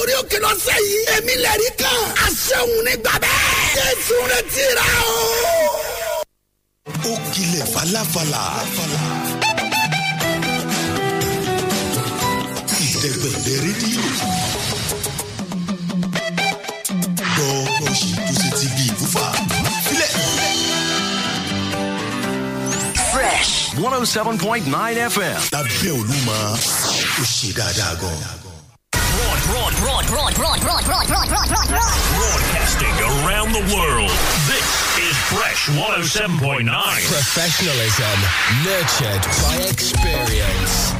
lórí òkè lọ́sẹ̀ yìí. èmi lẹ́rí kan. àṣehùn ní gbàgbẹ́. jésù rẹ̀ ti rà o. ó kilẹ̀ falafala. ìdẹ́gbẹ̀dẹ́ rédíò. bó ṣe tó ṣe ti bí filẹ̀. Fresh 107.9 FM. lábẹ́ olúmọ ó ṣe dáadáa gan. Broad, broad, broad, broad, broad, broad, broad, broad, broad, broad, broad. Broadcasting around the world. This is Fresh 107.9. Professionalism nurtured by experience.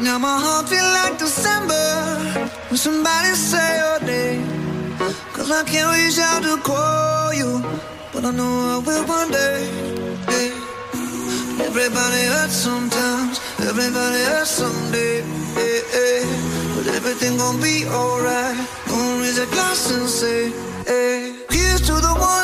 Now my heart feel like December when somebody say your name. Cause I can't reach out to call you, but I know I will one day. Hey. Everybody hurts sometimes, everybody hurts someday. But everything gon' be alright. Gonna raise a glass and say, hey. Here's to the ones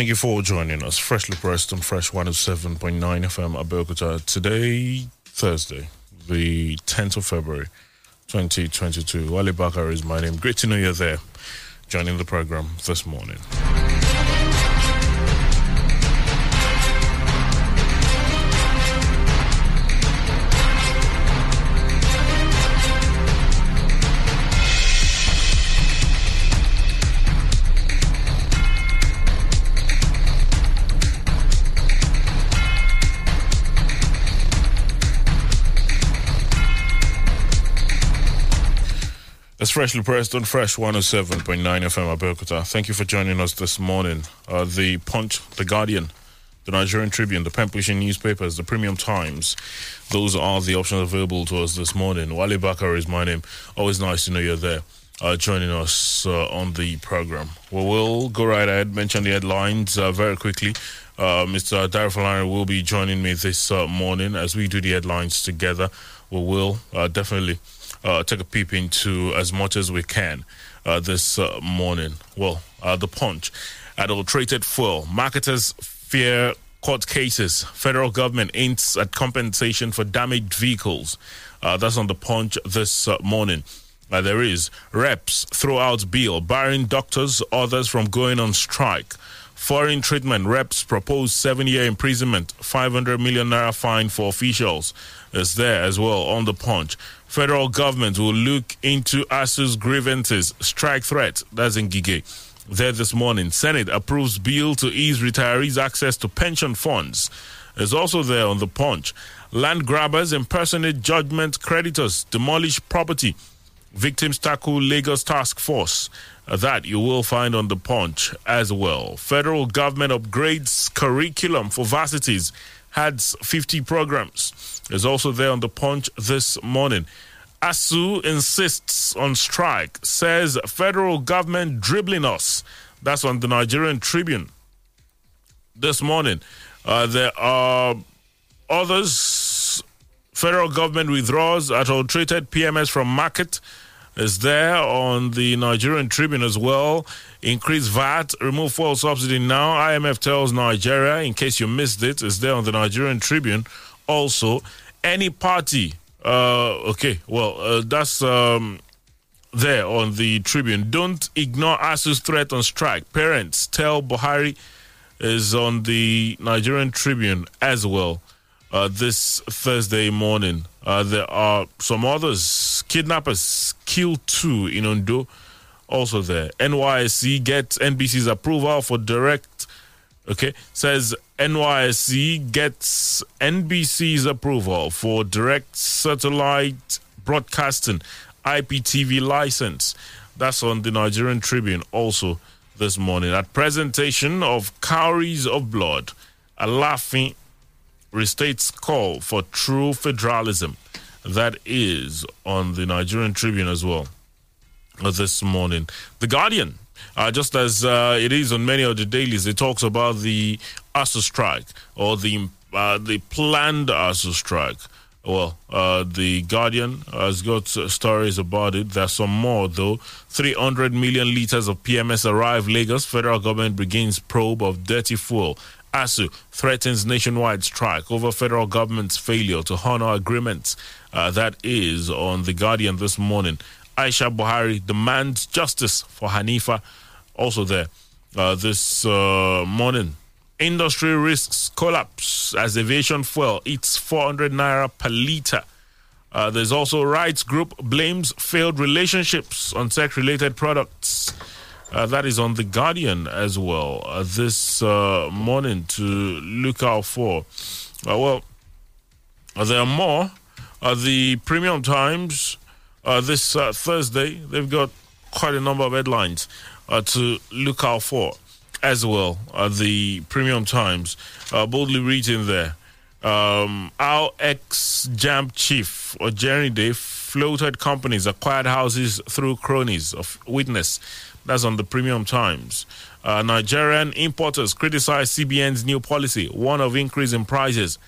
Thank you for joining us. Freshly pressed on Fresh 107.9 FM Abeokuta. Today, Thursday, the 10th of February, 2022. Wale Bakar is my name. Great to know you're there, joining the program this morning. Freshly pressed on Fresh 107.9 FM Abeokuta. Thank you for joining us this morning. Uh, the Punch, The Guardian, the Nigerian Tribune, the pushing newspapers, the Premium Times. Those are the options available to us this morning. Wale Bakar is my name. Always nice to know you're there. Uh, joining us uh, on the program. Well, we'll go right ahead, mention the headlines uh, very quickly. Uh, Mr. Darifalani will be joining me this uh, morning as we do the headlines together. We will uh, definitely uh, take a peep into as much as we can uh, this uh, morning. Well, uh, the punch. Adulterated fuel. Marketers fear court cases. Federal government aims at compensation for damaged vehicles. Uh, that's on the punch this uh, morning. There is reps throw out bill barring doctors, others from going on strike. Foreign treatment reps propose seven year imprisonment, 500 million naira fine for officials. Is there as well on the punch. Federal government will look into ASUU's grievances, strike threat. That's Ngige. There this morning, Senate approves bill to ease retirees' access to pension funds. Is also there on the punch. Land grabbers impersonate judgment creditors, demolish property. Victims tackle Lagos task force. Uh, that you will find on the punch as well. Federal government upgrades curriculum for varsities, adds 50 programs. Is also there on the punch this morning. ASUU insists on strike, says federal government dribbling us. That's on the Nigerian Tribune this morning. Uh, there are others. Federal government withdraws adulterated PMS from market. Is there on the Nigerian Tribune as well. Increase VAT, remove fuel subsidy now. IMF tells Nigeria, in case you missed it, is there on the Nigerian Tribune. Also, any party. Uh, okay, well, uh, that's um, there on the Tribune. Don't ignore ASUU's threat on strike. Parents tell Buhari is on the Nigerian Tribune as well uh, this Thursday morning. Uh, there are some others. Kidnappers kill two in Ondo, also there. NYC gets NBC's approval for direct. Okay, says NYSC gets NBC's approval for direct satellite broadcasting IPTV license. That's on the Nigerian Tribune also this morning. At presentation of cowries of blood, Alaafin restates call for true federalism. That is on the Nigerian Tribune as well this morning. The Guardian, uh, just as uh, it is on many of the dailies, it talks about the ASUU strike or the uh, the planned ASUU strike. Well, uh, the Guardian has got stories about it. There's some more though. 300 million liters of PMS arrive Lagos. Federal government begins probe of dirty fuel. ASUU threatens nationwide strike over federal government's failure to honor agreements. Uh, that is on The Guardian this morning. Aisha Buhari demands justice for Hanifa. Also there uh, this uh, morning. Industry risks collapse as aviation fuel eats 400 naira per liter. Uh, there's also rights group blames failed relationships on sex related products. Uh, that is on The Guardian as well uh, this uh, morning to look out for. Uh, well, there are more. The Premium Times this Thursday, they've got quite a number of headlines to look out for as well. the Premium Times boldly reading there. Um, our ex JAMB chief Ojerinde floated companies acquired houses through cronies of witness that's on the Premium Times. Uh, Nigerian importers criticize CBN's new policy, one of increase in prices.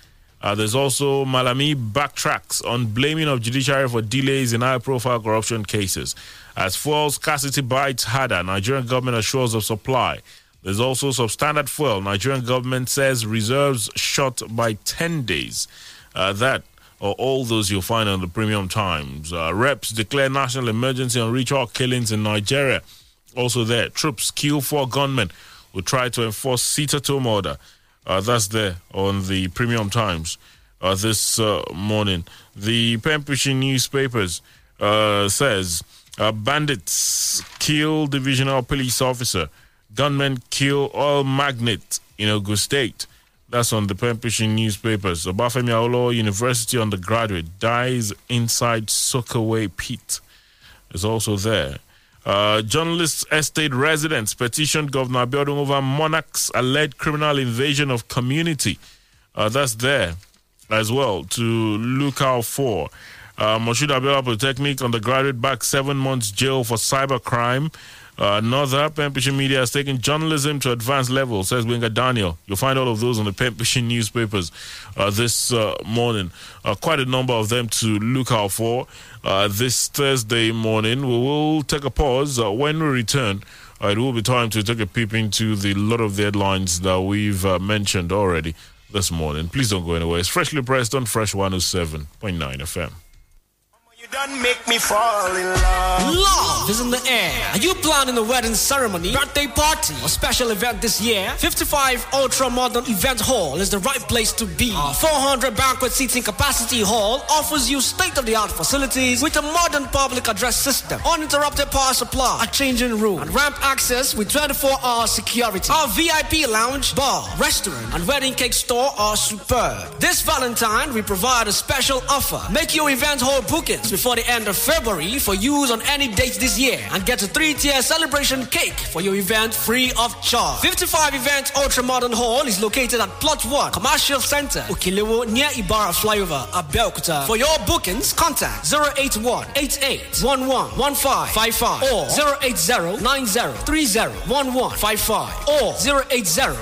Uh, there's also Malami backtracks on blaming of judiciary for delays in high-profile corruption cases. As fuel scarcity bites harder, Nigerian government assures of supply. There's also substandard fuel. Nigerian government says reserves short by 10 days. Uh, that or all those you'll find on the Premium Times. Uh, reps declare national emergency on ritual killings in Nigeria. Also there, troops kill four gunmen who try to enforce sit-at-home order. Uh, that's there on the Premium Times uh, this uh, morning. The pushing newspapers says bandits kill divisional police officer. Gunmen kill oil magnate in Ogun State. That's on the pushing newspapers. Obafemi Awolowo University undergraduate dies inside soakaway pit. is also there. Uh, journalists, estate residents petitioned Governor Abiodun over monarchs' alleged criminal invasion of community. Uh, that's there as well to look out for. Uh, Moshood Abiola Polytechnic undergraduate back seven months jail for cybercrime. Uh, another Pembrokeshire Media has taken journalism to advanced levels, says Gbenga Daniel. You'll find all of those on the Pembrokeshire newspapers uh, this uh, morning. Uh, quite a number of them to look out for uh, this Thursday morning. We will take a pause. When we return, it will be time to take a peep into the lot of the headlines that we've mentioned already this morning. Please don't go anywhere. It's freshly pressed on Fresh 107.9 FM done make me fall in love. Love is in the air. Are you planning a wedding ceremony, birthday party, or special event this year? 55 Ultra Modern Event Hall is the right place to be. Our 400 banquet seating capacity hall offers you state-of-the-art facilities with a modern public address system, uninterrupted power supply, a changing room, and ramp access with 24-hour security. Our VIP lounge, bar, restaurant, and wedding cake store are superb. This Valentine, we provide a special offer. Make your event hall bookings before the end of February for use on any date this year and get a three-tier celebration cake for your event free of charge. 55 Event Ultra Modern Hall is located at Plot 1, Commercial Center, Okilewo, near Ibara Flyover, Abeokuta. For your bookings, contact 081 88 or 080 or 080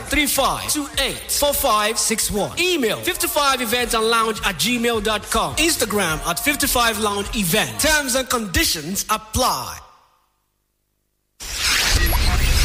Email 55 event and lounge at gmail.com. Instagram at 55 lounge event. Terms and conditions apply.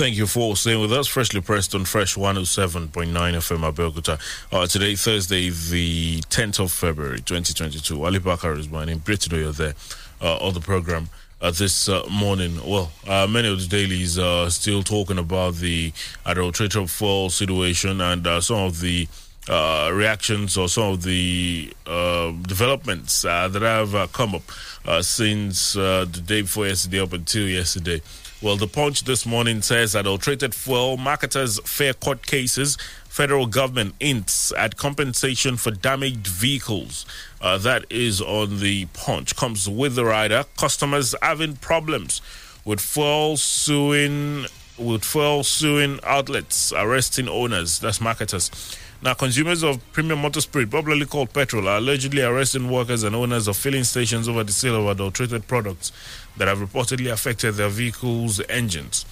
Thank you for staying with us. Freshly pressed on Fresh 107.9 FM Abeokuta. Uh, today, Thursday, the 10th of February, 2022. Ali Bakar is my name. Great to know you're there uh, on the program. Uh, this uh, morning. Well, uh, many of the dailies are still talking about the adulterated fuel situation and uh, some of the uh, reactions or some of the uh, developments that have come up since the day before yesterday up until yesterday. Well, the Punch this morning says adulterated fuel marketers fair court cases. Federal government hints at compensation for damaged vehicles. Uh, that is on the Punch. Comes with the rider. Customers having problems with fuel suing with fuel suing outlets arresting owners. That's marketers. Now, consumers of premium motor spirit, popularly called petrol, are allegedly arresting workers and owners of filling stations over the sale of adulterated products that have reportedly affected their vehicles' engines.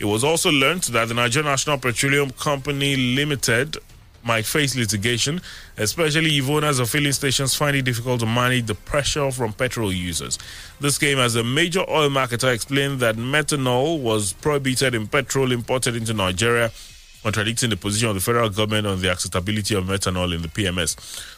It was also learnt that the Nigerian National Petroleum Company Limited might face litigation, especially if owners of filling stations find it difficult to manage the pressure from petrol users. This came as a major oil marketer explained that methanol was prohibited in petrol imported into Nigeria contradicting the position of the federal government on the acceptability of methanol in the PMS.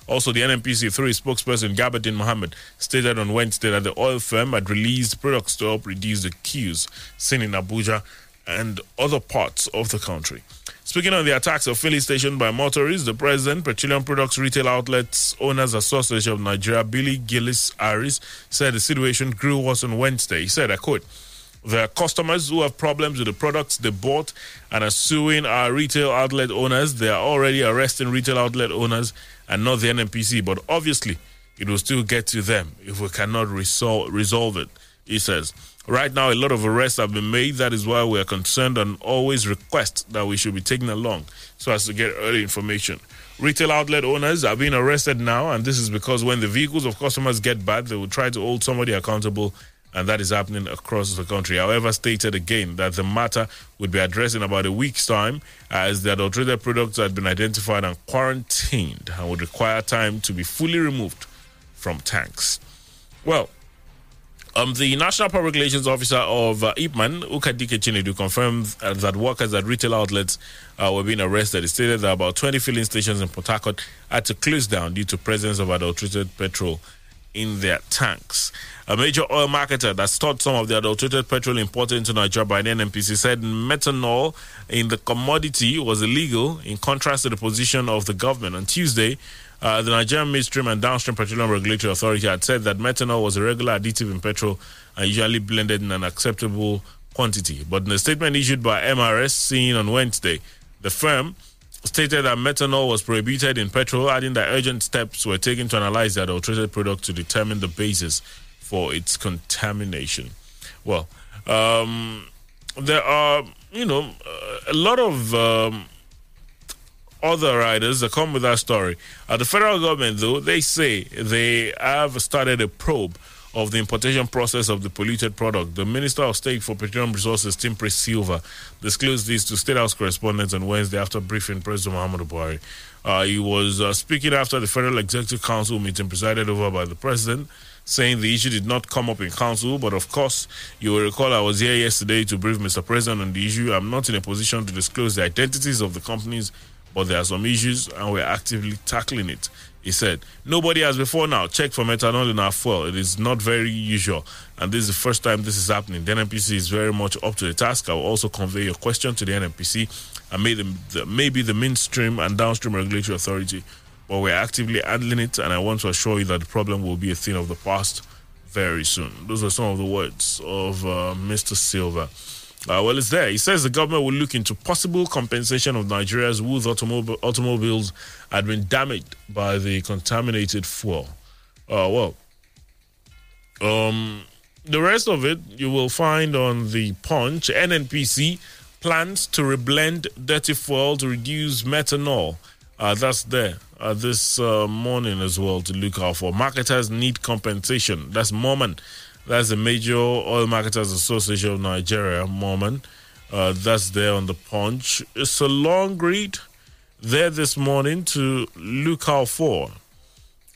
Also, the NNPC 3 spokesperson Garba Deen Mohammed stated on Wednesday that the oil firm had released products to help reduce the queues seen in Abuja and other parts of the country. Speaking on the attacks of filling station by motorists, the president, Petroleum Products Retail Outlets Owners Association of Nigeria, Billy Gillis-Harry, said the situation grew worse on Wednesday. He said, I quote, There are customers who have problems with the products they bought and are suing our retail outlet owners. They are already arresting retail outlet owners and not the NNPC. But obviously, it will still get to them if we cannot resol- resolve it, he says. Right now, a lot of arrests have been made. That is why we are concerned and always request that we should be taken along so as to get early information. Retail outlet owners are being arrested now, and this is because when the vehicles of customers get bad, they will try to hold somebody accountable, and that is happening across the country. However, stated again that the matter would be addressed in about a week's time, as the adulterated products had been identified and quarantined and would require time to be fully removed from tanks. Well, um, the National Public Relations Officer of uh, IPMAN, Ukadike Chinedu, confirmed uh, that workers at retail outlets uh, were being arrested. He stated that about 20 filling stations in Port Harcourt had to close down due to presence of adulterated petrol in their tanks. A major oil marketer that stored some of the adulterated petrol imported into Nigeria by the NNPC said methanol in the commodity was illegal, in contrast to the position of the government. On Tuesday, uh, the Nigerian Midstream and Downstream Petroleum Regulatory Authority had said that methanol was a regular additive in petrol and usually blended in an acceptable quantity. But in a statement issued by MRS seen on Wednesday, the firm stated that methanol was prohibited in petrol, adding that urgent steps were taken to analyze the adulterated product to determine the basis for its contamination. Well, um, there are, you know, a lot of. Um, other riders that come with that story. Uh, the federal government, though, they say they have started a probe of the importation process of the polluted product. The Minister of State for Petroleum Resources, Timipre Sylva, disclosed this to State House correspondents on Wednesday after briefing President Muhammadu Buhari. Uh, he was uh, speaking after the Federal Executive Council meeting presided over by the President, saying the issue did not come up in Council, but of course, you will recall I was here yesterday to brief Mr. President on the issue. I'm not in a position to disclose the identities of the companies but there are some issues and we're actively tackling it. He said, Nobody has before now checked for methanol in our fuel. It is not very usual, and this is the first time this is happening. The NNPC is very much up to the task. I will also convey your question to the NNPC and maybe the, maybe the midstream and downstream regulatory authority, but we're actively handling it, and I want to assure you that the problem will be a thing of the past very soon. Those are some of the words of uh, Mr. Sylva. Uh, well, it's there. He says the government will look into possible compensation of Nigeria's whose automob- automobiles had been damaged by the contaminated fuel. Uh, well, um, the rest of it you will find on the Punch. NNPC plans to reblend dirty fuel to reduce methanol. Uh, that's there uh, this uh, morning as well to look out for. Marketers need compensation. That's MOMAN. That's the major oil marketers association of Nigeria, MOMAN. Uh, that's there on the punch. It's a long read there this morning to look out for.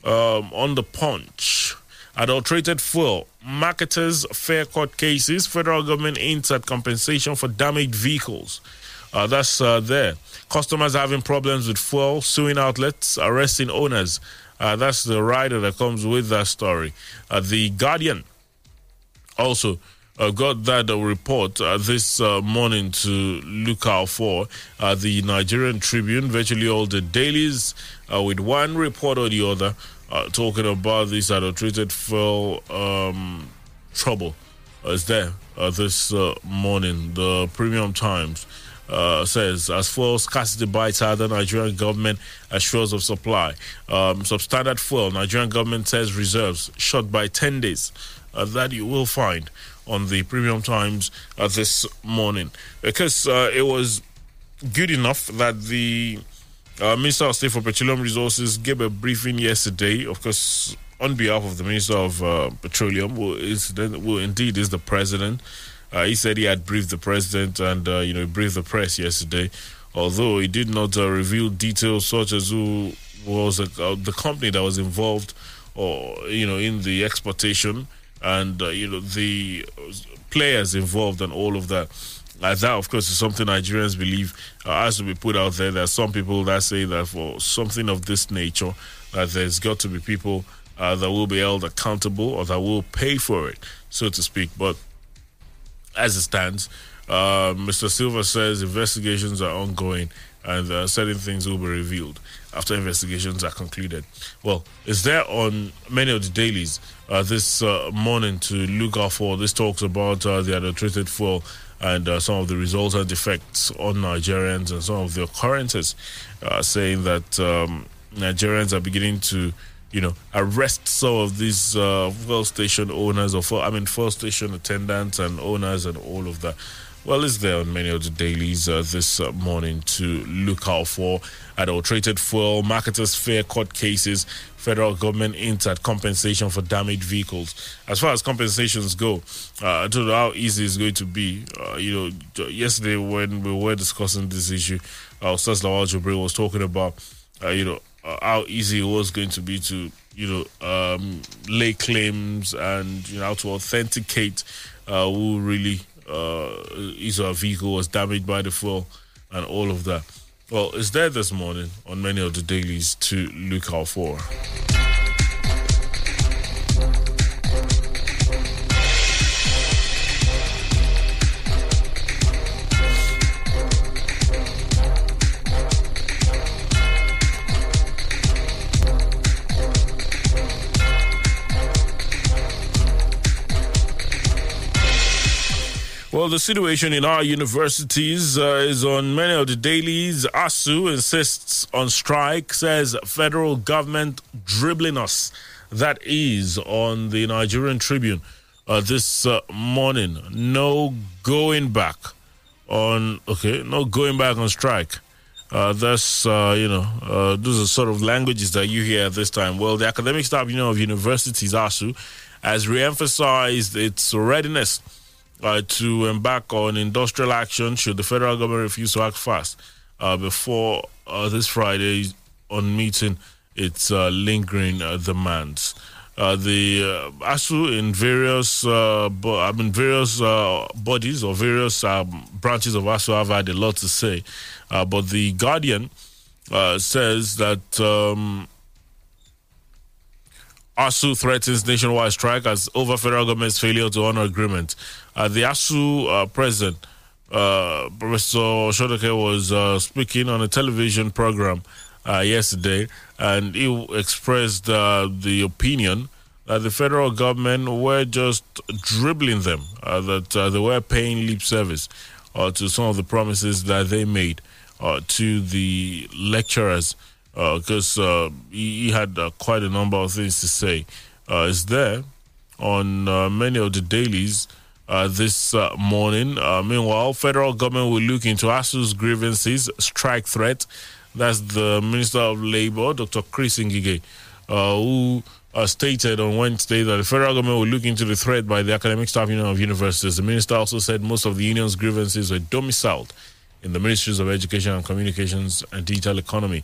Um, on the punch, adulterated fuel, marketers fair court cases, federal government aims at compensation for damaged vehicles. Uh, that's uh, there. Customers having problems with fuel, suing outlets, arresting owners. Uh, that's the rider that comes with that story. Uh, the Guardian also uh, got that report uh, this morning to look out for. The Nigerian Tribune, virtually all the dailies, with one report or the other, talking about this adulterated fuel um, trouble. is there this morning. The Premium Times. Uh, says as fuel scarcity bites the Nigerian government assures of supply. Um, substandard fuel, Nigerian government says reserves shot by 10 days uh, that you will find on the Premium Times uh, this morning. Because uh, it was good enough that the uh, Minister of State for Petroleum Resources gave a briefing yesterday, of course, on behalf of the Minister of uh, Petroleum, who is who indeed is the President. Uh, he said he had briefed the President and, you know, briefed the press yesterday, although he did not reveal details such as who was the company that was involved or, you know, in the exportation and uh, you know the players involved and all of that. Uh, that, of course, is something Nigerians believe uh, has to be put out there. There are some people that say that for something of this nature, that there's got to be people uh, that will be held accountable or that will pay for it, so to speak. But as it stands, uh, Mr. Sylva says investigations are ongoing and uh, certain things will be revealed after investigations are concluded. Well, it's there on many of the dailies uh, this uh, morning to look out for. This talks about uh, the adulterated fuel and uh, some of the resultant effects on Nigerians and some of the occurrences, saying that um, Nigerians are beginning to, you know, arrest some of these uh, fuel station owners or, I mean, fuel station attendants and owners and all of that. Well, it's there on many of the dailies uh, this uh, morning to look out for adulterated fuel, marketers' fair court cases, federal government hints at compensation for damaged vehicles. As far as compensations go, uh, I don't know how easy it's going to be. Uh, you know, yesterday when we were discussing this issue, uh, Ustaz Lawal Jibril was talking about, uh, you know, uh, how easy it was going to be to, you know, um, lay claims and, you know, how to authenticate uh, who really uh, is our vehicle was damaged by the fall and all of that. Well, it's there this morning on many of the dailies to look out for. Well, the situation in our universities uh, is on many of the dailies. ASUU insists on strike, says federal government dribbling us. That is on the Nigerian Tribune uh, this uh, morning. No going back on, okay, no going back on strike. Uh, that's, uh, you know, uh, those are sort of languages that you hear at this time. Well, the Academic Staff you know of Universities, ASUU, has re emphasized its readiness uh, to embark on industrial action should the federal government refuse to act fast uh, before uh, this Friday on meeting its uh, lingering uh, demands. Uh, the ASUU in various, bo- I mean, various bodies or various um, branches of ASUU have had a lot to say, but the Guardian says that um, ASUU threatens nationwide strike as over federal government's failure to honor agreement. Uh, the ASUU uh, president, uh, Professor Osodeke, was uh, speaking on a television program uh, yesterday, and he expressed uh, the opinion that the federal government were just dribbling them, that they were paying lip service to some of the promises that they made to the lecturers because uh, uh, he, he, had uh, quite a number of things to say. it's there on many of the dailies this morning. meanwhile, federal government will look into ASUU's grievances, strike threat. That's the Minister of Labor, Dr. Chris Ngige, who uh, stated on Wednesday that the federal government will look into the threat by the Academic Staff Union of Universities. The minister also said most of the union's grievances were domiciled in the Ministries of Education and Communications and Digital Economy.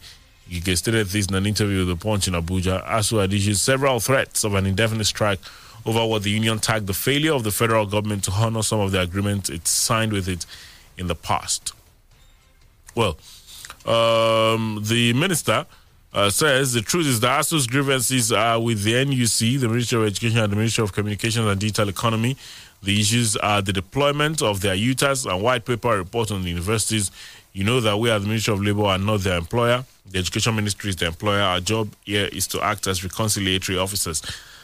He stated this in an interview with The Punch in Abuja. ASUU had issued several threats of an indefinite strike over what the union tagged the failure of the federal government to honor some of the agreements it signed with it in the past. Well, um, the minister uh, says the truth is that ASUU's grievances are with the NUC, the Ministry of Education, and the Ministry of Communications and Digital Economy. The issues are the deployment of their UTAS and white paper report on the universities. You know that we, as the Ministry of Labour, are not their employer. The Education Ministry is the employer. Our job here is to act as reconciliatory officers.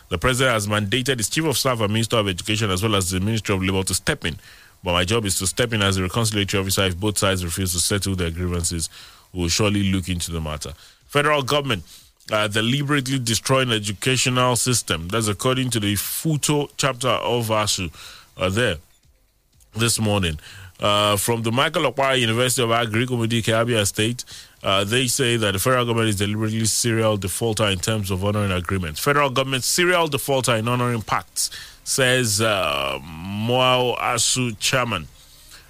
The President has mandated his Chief of Staff and Minister of Education, as well as the Ministry of Labour, to step in. But my job is to step in as a reconciliatory officer if both sides refuse to settle their grievances. We will surely look into the matter. Federal government uh, deliberately destroying the educational system. That's according to the Futo chapter of ASUU uh, there this morning. Uh, from the Michael Okpara University of Agric, Umudike, Abia State, uh, they say that the federal government is deliberately serial defaulter in terms of honoring agreements. Federal government serial defaulter in honoring pacts, says uh, MOUAU ASUU chairman.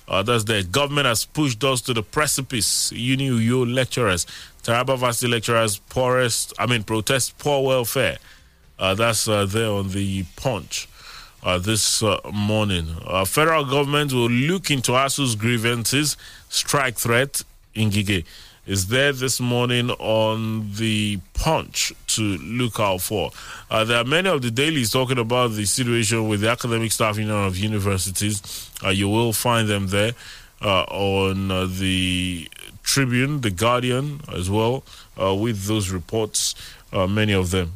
Uh, that's the government has pushed us to the precipice. Uni Uyo lecturers, Taraba Varsity lecturers, poorest, I mean, protest poor welfare. Uh, that's uh, there on the punch. Uh, this uh, morning. Uh, federal government will look into ASUU's grievances, strike threat Ngige is there this morning on the punch to look out for. Uh, there are many of the dailies talking about the situation with the academic staff union of universities. Uh, you will find them there uh, on the Tribune, the Guardian as well. with those reports. Many of them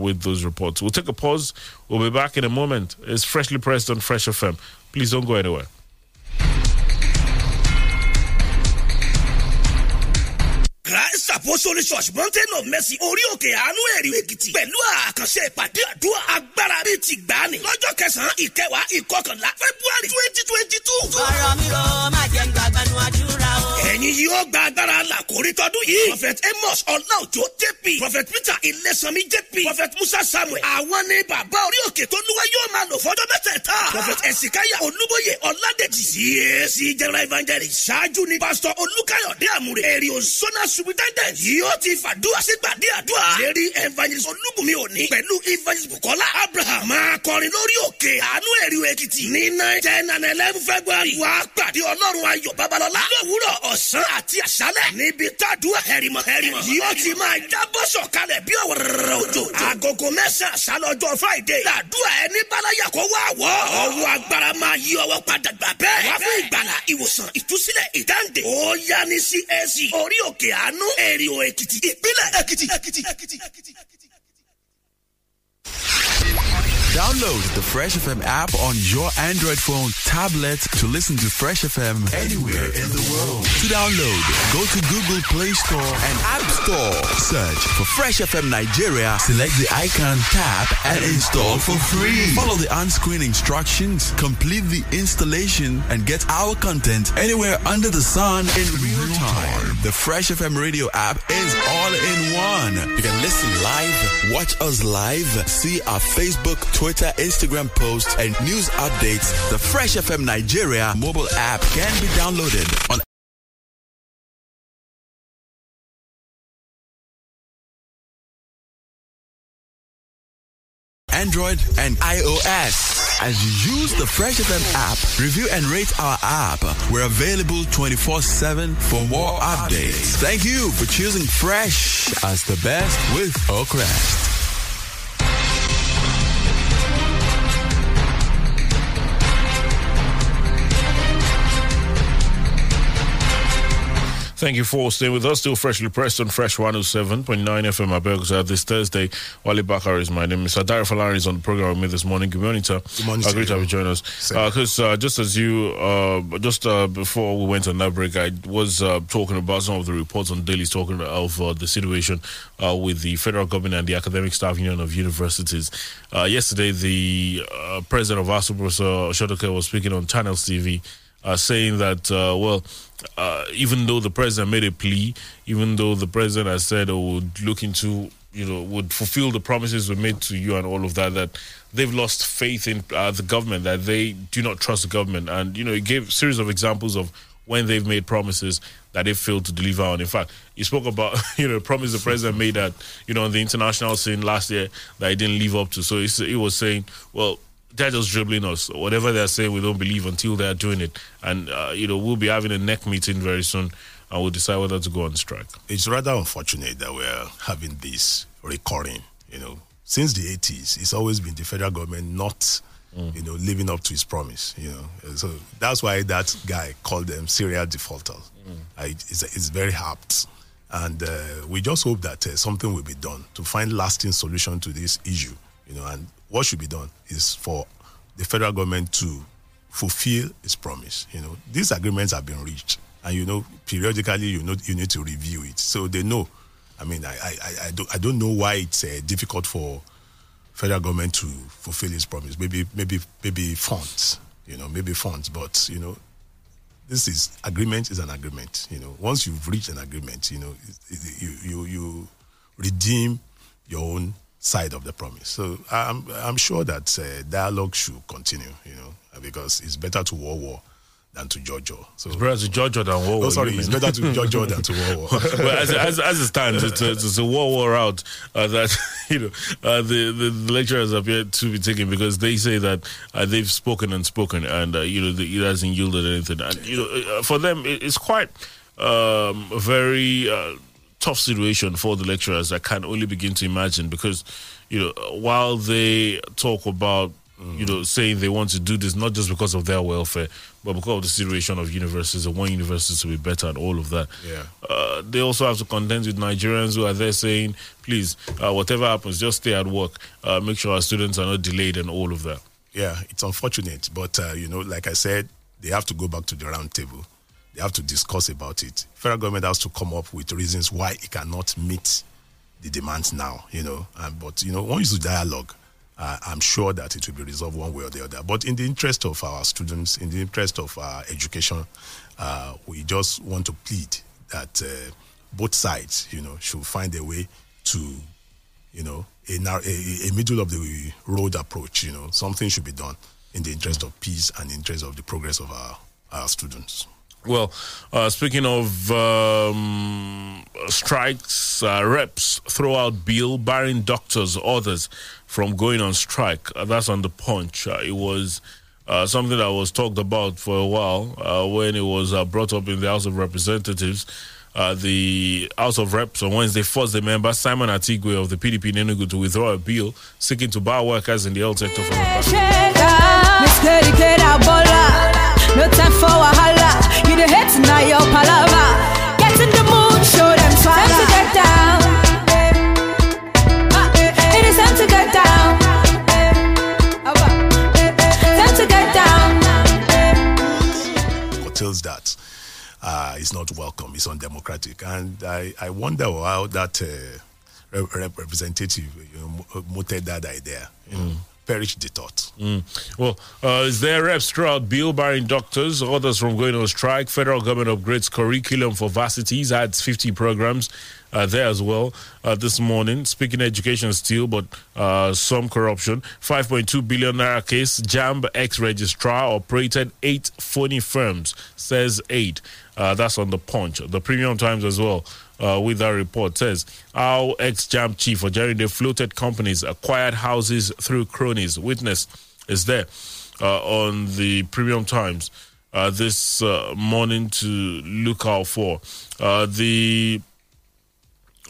with those reports. We'll take a pause. We'll be back in a moment. It's freshly pressed on Fresh FM. Please don't go anywhere. Christ Apostolic Church Mountain of Mercy orí òkè àánú ẹ̀rí èkìtì pẹ̀lú àkànṣe ìpàdé àdúrà agbára bíi ti gbani lọ́jọ́ kẹsàn-án ìkẹwàá ìkọkànlá February twenty twenty two. ọ̀rọ̀ mi rọ má jẹ́ gbàgbánu àdúrà o. ẹ̀yin yóò gba agbára làkórí tọdún yìí. prophet amos ọláòjó jp prophet peter ilẹ̀sánmi jp prophet musa samuel. àwọn ní bàbá orí òkè tó lúwa yóò máa lò fọjọ́ mẹ́tẹ̀ẹ̀ta. prophet esikaya olúbóyè ọládèjì cac general evangelist ṣáájú ni pastor olúkáyọ̀dé àmúre. èrè òṣónà superintendent yóò ti fàdúrà sígbàdí àdúrà. lérí evangelist olúbùnmi òní pẹ̀lú evangelist bukola abraham máa kọrin lórí òkè àánú ẹ̀rí èkìtì ní nine ten and eleven february. wàá pàdé ọlọ́run ayọ̀ babalọ́lá lówùúrọ̀ ọ̀sán àti àṣálẹ̀ níbi tàdúrà hẹ̀rìmọ̀ hẹ̀rìmọ̀ yóò ti máa jábọ́ sọ̀kalẹ̀ bí ọ̀rọ̀ òjò. agogo friday làdúrà ẹni bálayà kó wá wọ̀. ọwọ́ agbára máa yí ọwọ́ padà gbà bẹ́ẹ̀. wá fún ìgbàlà ìwòsàn ìtúsílẹ̀ ìdáǹdè. ó èkìtì. Ìpínlẹ̀ èkìtì. Download the Fresh FM app on your Android phone, tablet to listen to Fresh FM anywhere in the world. To download, go to Google Play Store and App Store. Search for Fresh FM Nigeria, select the icon, tap, and install for free. Follow the on-screen instructions, complete the installation, and get our content anywhere under the sun in real time. The Fresh FM radio app is all in one. You can listen live, watch us live, see our Facebook, Twitter, Instagram posts, and news updates. The Fresh FM Nigeria mobile app can be downloaded on Android and iOS. As you use the Fresh FM app, review and rate our app. We're available 24 7 for more updates. Thank you for choosing Fresh as the best with Oakrest. Thank you for staying with us. Still freshly pressed on Fresh 107.9 FM Abeokuta this Thursday. Wale Bakar is my name. Mr. Dara Falari is on the program with me this morning. Good morning, sir. Good morning, uh, Great to have you join us. Because uh, just as you, uh, just uh, before we went on that break, I was uh, talking about some of the reports on dailies talking of uh, the situation uh, with the federal government and the Academic Staff Union of Universities. Uh, yesterday, the uh, president of ASUU, Professor Osodeke, was speaking on Channels TV saying that, uh, well, uh, even though the president made a plea, even though the president has said or would look into, you know, would fulfill the promises we made to you and all of that, that they've lost faith in uh, the government, that they do not trust the government. And, you know, he gave a series of examples of when they've made promises that they failed to deliver on. In fact, he spoke about, you know, promise the president made that, you know, on the international scene last year that he didn't live up to. So he was saying, well, they're just dribbling us. Whatever they're saying, we don't believe until they're doing it. And, uh, you know, we'll be having a NEC meeting very soon and we'll decide whether to go on strike. It's rather unfortunate that we're having this recurring. You know, since the 80s, it's always been the federal government not, you know, living up to its promise. You know, And so that's why that guy called them serial defaulters. Uh, it- it's, it's very apt. And uh, we just hope that uh, something will be done to find lasting solution to this issue. You know, and what should be done is for the federal government to fulfill its promise. You know, these agreements have been reached, and you know, periodically you know you need to review it so they know. I mean, I I, I- don't I don't know why it's uh, difficult for federal government to fulfill its promise. Maybe maybe maybe funds, you know, maybe funds, but you know, this is agreement is an agreement. You know, once you've reached an agreement, you know, you you you redeem your own side of the promise. So I'm I'm sure that uh, dialogue should continue. You know, because it's better to war war than to judge war. So It's better to judge her than war war. Oh, sorry, it's better to judge war than to war war. but as, as, as it stands, it's a, it's a war war out uh, that you know uh, the, the the lecturers appear to be taking because they say that uh, they've spoken and spoken and uh, you know the, it hasn't yielded anything. And you know uh, for them it, it's quite um, very uh, tough situation for the lecturers. I can only begin to imagine because you know while they talk about you know, saying they want to do this not just because of their welfare, but because of the situation of universities and want universities to be better and all of that. Yeah. Uh, they also have to contend with Nigerians who are there saying, please, uh, whatever happens, just stay at work. Uh, make sure our students are not delayed and all of that. Yeah, it's unfortunate, but uh, you know, like I said, they have to go back to the round table. Have to discuss about it. Federal government has to come up with reasons why it cannot meet the demands now. You know, um, but you know, once you dialogue, uh, I'm sure that it will be resolved one way or the other. But in the interest of our students, in the interest of our education, uh, we just want to plead that uh, both sides, you know, should find a way to, you know, a, a, a middle of the road approach. You know, something should be done in the interest of peace and in the interest of the progress of our, our students. Well, uh, speaking of um, strikes, uh, reps throw out bill barring doctors, others from going on strike. Uh, that's on the punch. Uh, it was uh, something that was talked about for a while uh, when it was brought up in the House of Representatives. the House of Reps on Wednesday forced the member Simon Atigwe of the PDP in Enugu to withdraw a bill seeking to bar workers in the health sector from no the hate now your palava. Get in the mood, show them swagger. Time to get down. It is time to get down. Time to get down. Curtails that. Uh, it's not welcome. It's undemocratic, and I, I wonder how that uh, rep- representative you know, mooted that idea. You know, perish the thought. Mm. Well, uh, is there reps throughout bill barring doctors, others from going on strike? Federal government upgrades curriculum for varsities, adds 50 programs uh, there as well uh, this morning. Speaking education still, but uh, some corruption. 5.2 billion naira case. JAMB ex registrar operated eight phony firms, says aid. Uh, that's on the punch. The Premium Times as well uh, with that report says our ex-JAMB chief Jerry, they floated companies acquired houses through cronies. Witness is there uh, on the Premium Times uh, this uh, morning to look out for. Uh, the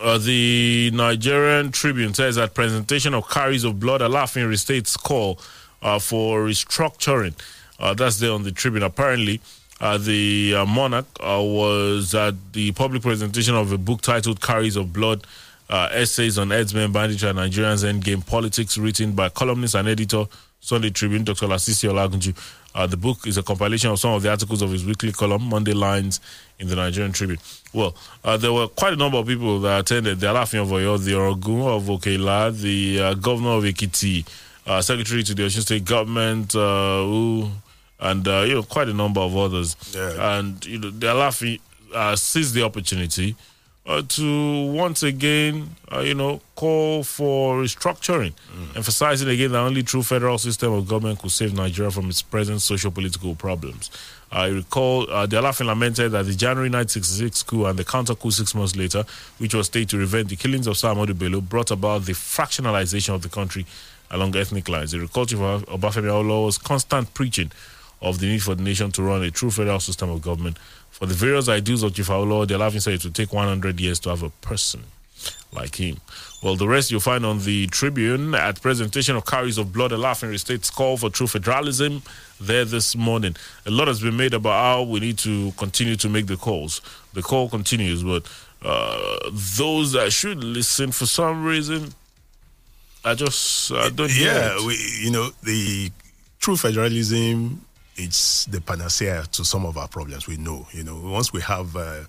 uh, the Nigerian Tribune says that presentation of carcasses of blood, Alaafin restates call for restructuring. that's there on the Tribune. Apparently, uh, the uh, monarch uh, was at the public presentation of a book titled Carcasses of Blood uh, Essays on Herdsmen, Banditry, and Nigerians Endgame Politics, written by columnist and editor, Sunday Tribune, Dr. Lasisi Olagunju. Uh, the book is a compilation of some of the articles of his weekly column, Monday Lines, in the Nigerian Tribune. Well, uh, there were quite a number of people that attended. The Alaafin of Oyo, the Orogun of Okela, the governor of Ekiti, secretary to the Osun State government, who and uh, you know quite a number of others. Yeah. And you know, the Alaafin uh, seized the opportunity uh, to once again, uh, you know, call for restructuring, mm. emphasizing again that only true federal system of government could save Nigeria from its present socio-political problems. I recall uh, the Alaafin lamented that the January 1966 coup and the counter coup six months later, which was staged to prevent the killings of Samuel Bello, brought about the fractionalization of the country along ethnic lines. The recall of Obafemi Awolowo's constant preaching of the need for the nation to run a true federal system of government. For the various ideals of Chief Law, the Alaafin said it would take 100 years to have a person like him. Well, the rest you'll find on the Tribune at presentation of carcasses of blood. Alaafin states call for true federalism there this morning. A lot has been made about how we need to continue to make the calls. The call continues, but uh, those that should listen for some reason, I just I don't. Yeah, we, you know the true federalism it's the panacea to some of our problems. We know, you know, once we have, uh,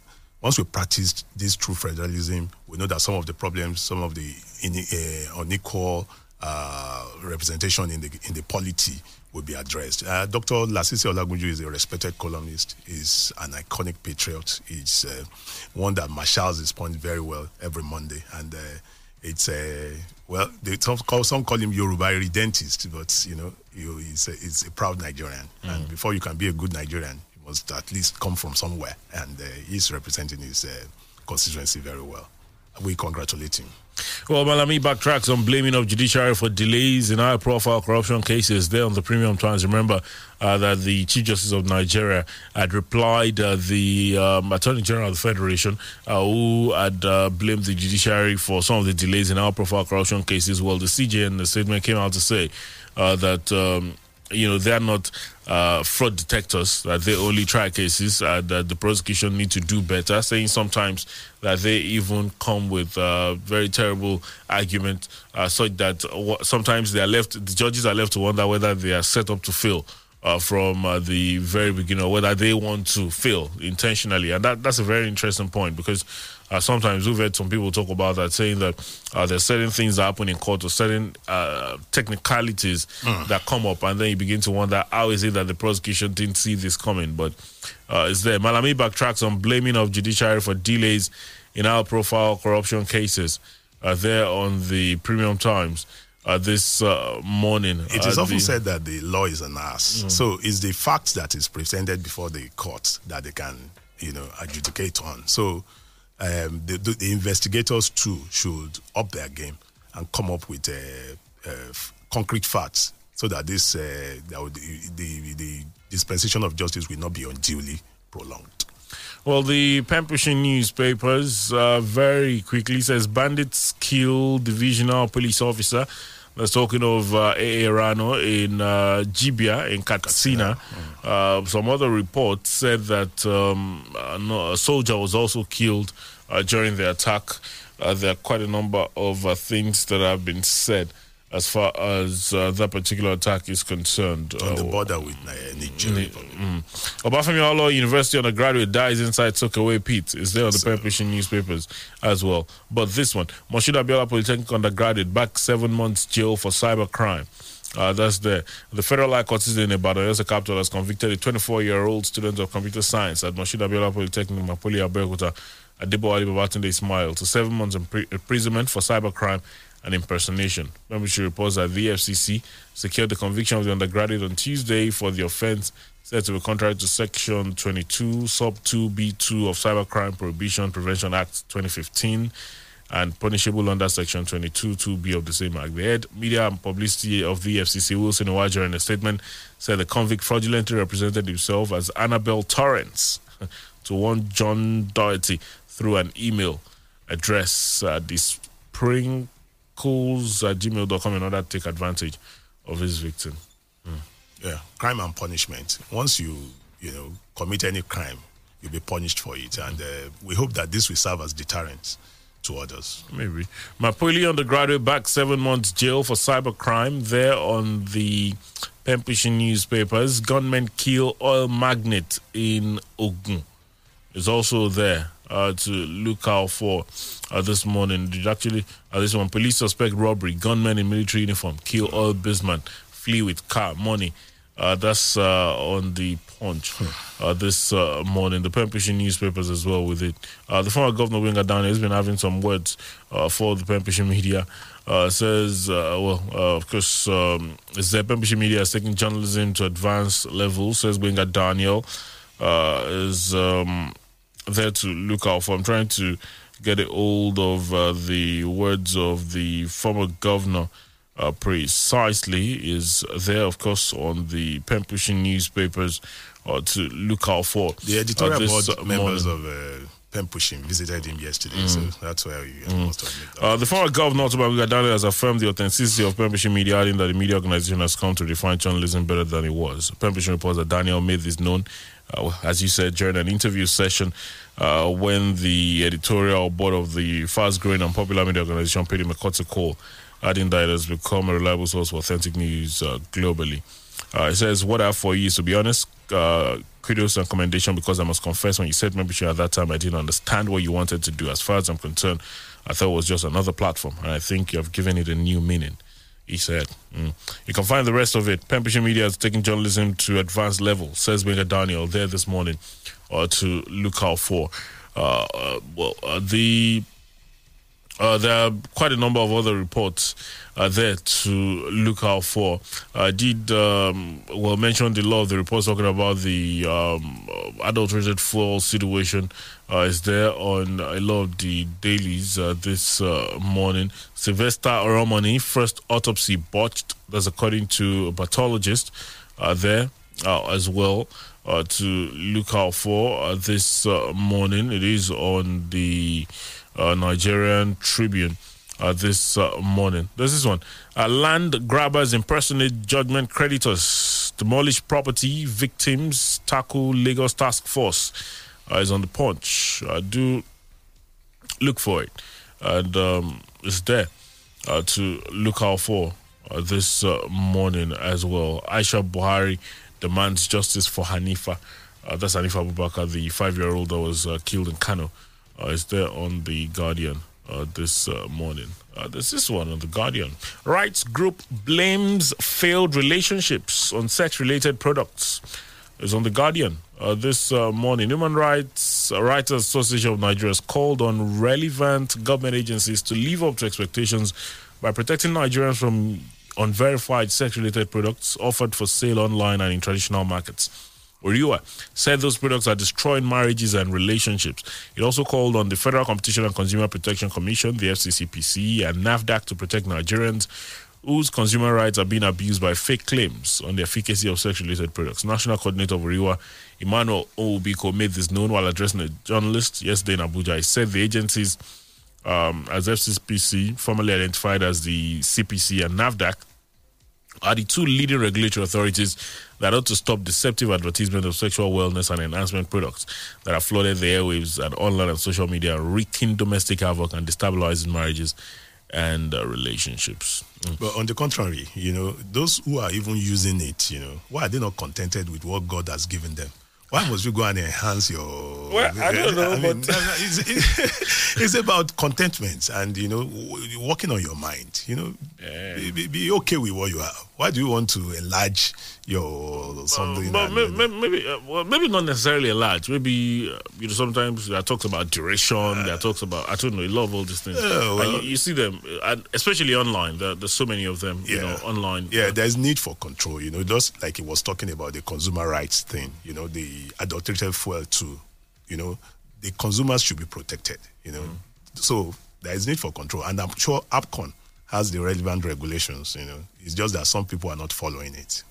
once we practice this true federalism, we know that some of the problems, some of the in, uh, unequal uh, representation in the in the polity will be addressed. Uh, Dr. Lasisi Olagunju is a respected columnist. He's an iconic patriot. He's uh, one that marshals his point very well every Monday, and uh, it's a well, they some call, some call him Yoruba irredentist, but you know, he's, a, he's a proud Nigerian. Mm. And before you can be a good Nigerian, you must at least come from somewhere. And uh, he's representing his uh, constituency very well. We congratulate him. Well, Malami backtracks on blaming of judiciary for delays in high-profile corruption cases. There on the Premium Times, remember uh, that the Chief Justice of Nigeria had replied uh, the um, Attorney General of the Federation, uh, who had uh, blamed the judiciary for some of the delays in high-profile corruption cases. Well, the CJ in the statement came out to say uh, that. Um, you know they are not uh, fraud detectors that they only try cases uh, that the prosecution need to do better. Saying sometimes that they even come with uh, very terrible argument uh, such that sometimes they are left the judges are left to wonder whether they are set up to fail uh, from uh, the very beginning, or whether they want to fail intentionally, and that, that's a very interesting point because uh, sometimes we've heard some people talk about that, saying that uh, there's certain things that happen in court or certain uh, technicalities Mm. that come up, and then you begin to wonder how is it that the prosecution didn't see this coming? But uh, it's there. Malami backtracks on blaming of judiciary for delays in our profile corruption cases. Uh, there on the Premium Times uh, this uh, morning. It is uh, often the- said that the law is an ass. Mm. So it's the fact that is presented before the court that they can, you know, adjudicate on. So um, the, the, the investigators too should up their game and come up with uh, uh, concrete facts so that this uh, would, the, the dispensation of justice will not be unduly prolonged. Well, the pushing newspapers uh, very quickly says bandits kill divisional police officer. That's talking of uh, A.A. Rano in uh, Jibia in Katsina. Uh, some other reports said that um, uh, no, a soldier was also killed uh, during the attack. Uh, there are quite a number of uh, things that have been said as far as uh, that particular attack is concerned. On the Uh, border with Nigeria. Mm. Obafemi University undergraduate dies inside soakaway pit. Is there on the pen pushing newspapers as well? But this one, Moshood Abiola Polytechnic undergraduate back seven months jail for cyber crime. Uh, that's there. The Federal High Court is in Ibadan, also capital, has convicted a 24-year-old student of computer science at Moshood Abiola Polytechnic, in MAPOLY, Abeokuta, Adebo Ali Babatunde Ismail to seven months impri- imprisonment for cybercrime and impersonation. Membership reports that the FCC secured the conviction of the undergraduate on Tuesday for the offense said to be contrary to Section 22, Sub 2B2 of Cybercrime Prohibition Prevention Act 2015 and punishable under Section 22 2B of the same act. The head media and publicity of the FCC, Wilson Uwujaren, in a statement said the convict fraudulently represented himself as Annabelle Torrance to one John Doherty through an email address uh, the sprinkles at gmail.com in order to take advantage of his victim. Yeah, crime and punishment. Once you, you know, commit any crime, you'll be punished for it. And uh, we hope that this will serve as deterrent to others. Maybe. MAPOLY undergraduate back seven months jail for cybercrime. There on the Pempish newspapers, gunmen kill oil magnate in Ogun. Is also there uh, to look out for uh, this morning. Did actually uh, this one police suspect robbery. Gunmen in military uniform kill oil businessman. Flee with car money. Uh, that's uh, on the punch uh, this uh, morning. The Pempish newspapers as well with it. The former governor Gbenga Daniel has been having some words for the Pempish media. Says, well, of course, um, is that Pempish media is taking journalism to advanced levels. Says Gbenga Daniel is um, there to look out for. I'm trying to get a hold of uh, the words of the former governor uh, precisely is there, of course, on the pen pushing newspapers uh, to look out for. The editorial uh, board members morning. of uh, Pen Pushing visited him yesterday, Mm. so that's where you must have. Uh, the former governor, Otunba Daniel, has affirmed the authenticity of Pen Pushing Media, adding that the media organization has come to define journalism better than it was. Pen Pushing reports that Daniel made this known, uh, as you said, during an interview session uh, when the editorial board of the fast growing and popular media organization paid him a courtesy call, adding that it has become a reliable source for authentic news uh, globally. Uh, it says, What I have for you is to be honest, uh, kudos and commendation because I must confess, when you said membership at that time, I didn't understand what you wanted to do. As far as I'm concerned, I thought it was just another platform, and I think you have given it a new meaning. He said, Mm. You can find the rest of it. Pen Pushing Media is taking journalism to advanced level, says Gbenga Daniel there this morning, uh, to look out for. Uh, uh, well, uh, the Uh, there are quite a number of other reports uh, there to look out for. I did um, well mention the law of the reports talking about the um, adulterated fuel situation. Uh, is there on lot of the dailies uh, this uh, morning. Sylvester Oromoni, first autopsy botched. That's according to a pathologist uh, there uh, as well. Uh, to look out for this morning. It is on the Nigerian Tribune this morning. There's this is one. Land grabbers impersonate judgment creditors, demolish property, victims, tackle Lagos task force is on the punch. I do look for it. And um, it's there uh, to look out for uh, this uh, morning as well. Aisha Buhari demands justice for Hanifa. That's Hanifa Abubakar, the five year old that was killed in Kano. It's there on The Guardian this morning. Uh, there's this one on The Guardian. Rights group blames failed relationships on sex related products. It's on The Guardian uh, this uh, morning. Human Rights uh, Writers Association of Nigeria has called on relevant government agencies to live up to expectations by protecting Nigerians from unverified sex related products offered for sale online and in traditional markets. HURIWA said those products are destroying marriages and relationships. It also called on the Federal Competition and Consumer Protection Commission, the FCCPC, and NAFDAC to protect Nigerians whose consumer rights are being abused by fake claims on the efficacy of sex related products. National Coordinator of HURIWA, Emmanuel Onwubiko, made this known while addressing a journalist yesterday in Abuja. He said the agencies, um, as FCCPC, formerly identified as the CPC and NAFDAC, are the two leading regulatory authorities that ought to stop deceptive advertisement of sexual wellness and enhancement products that have flooded the airwaves and online and social media, wreaking domestic havoc and destabilizing marriages and uh, relationships. Mm. But on the contrary, you know, those who are even using it, you know, why are they not contented with what God has given them? Why must you go and enhance your? Well, I don't know, mean, but- it's, it's, it's about contentment and you know working on your mind. You know, be, be, be okay with what you have. Why do you want to enlarge your something? But and- maybe, maybe, uh, well, maybe not necessarily a large. Maybe uh, you know sometimes there are talks about duration. there are talks about I don't know. I love all these things. Yeah, well- you, you see them, uh, especially online. There, there's so many of them. You know, online. Yeah, there's need for control. You know, just like he was talking about the consumer rights thing. You know, the adulterated fuel too. You know, the consumers should be protected. You know, so there is need for control, and I'm sure APCON has the relevant regulations. You know, it's just that some people are not following it.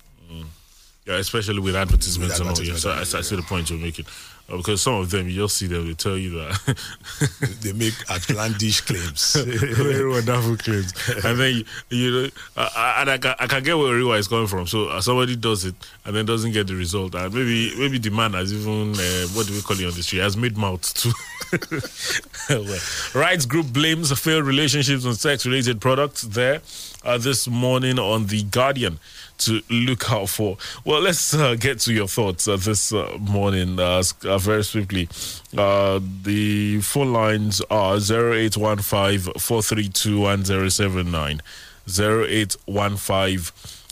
Yeah, especially with advertisements With and all. Yeah, so I, I see the point you're making. Uh, because some of them, you just see them, they tell you that they make outlandish claims. very wonderful claims, and then you, you know, uh, uh, and I can, I can get where Riwa is coming from. So uh, somebody does it and then doesn't get the result, and maybe maybe the man has even uh, what do we call it on the street has made mouth too. well, rights group blames failed relationships on sex-related products. There, uh, this morning on the Guardian to look out for. Well, let's uh, get to your thoughts uh, this uh, morning uh, uh, very swiftly. Uh, the phone lines are 0815 432 1079, 0815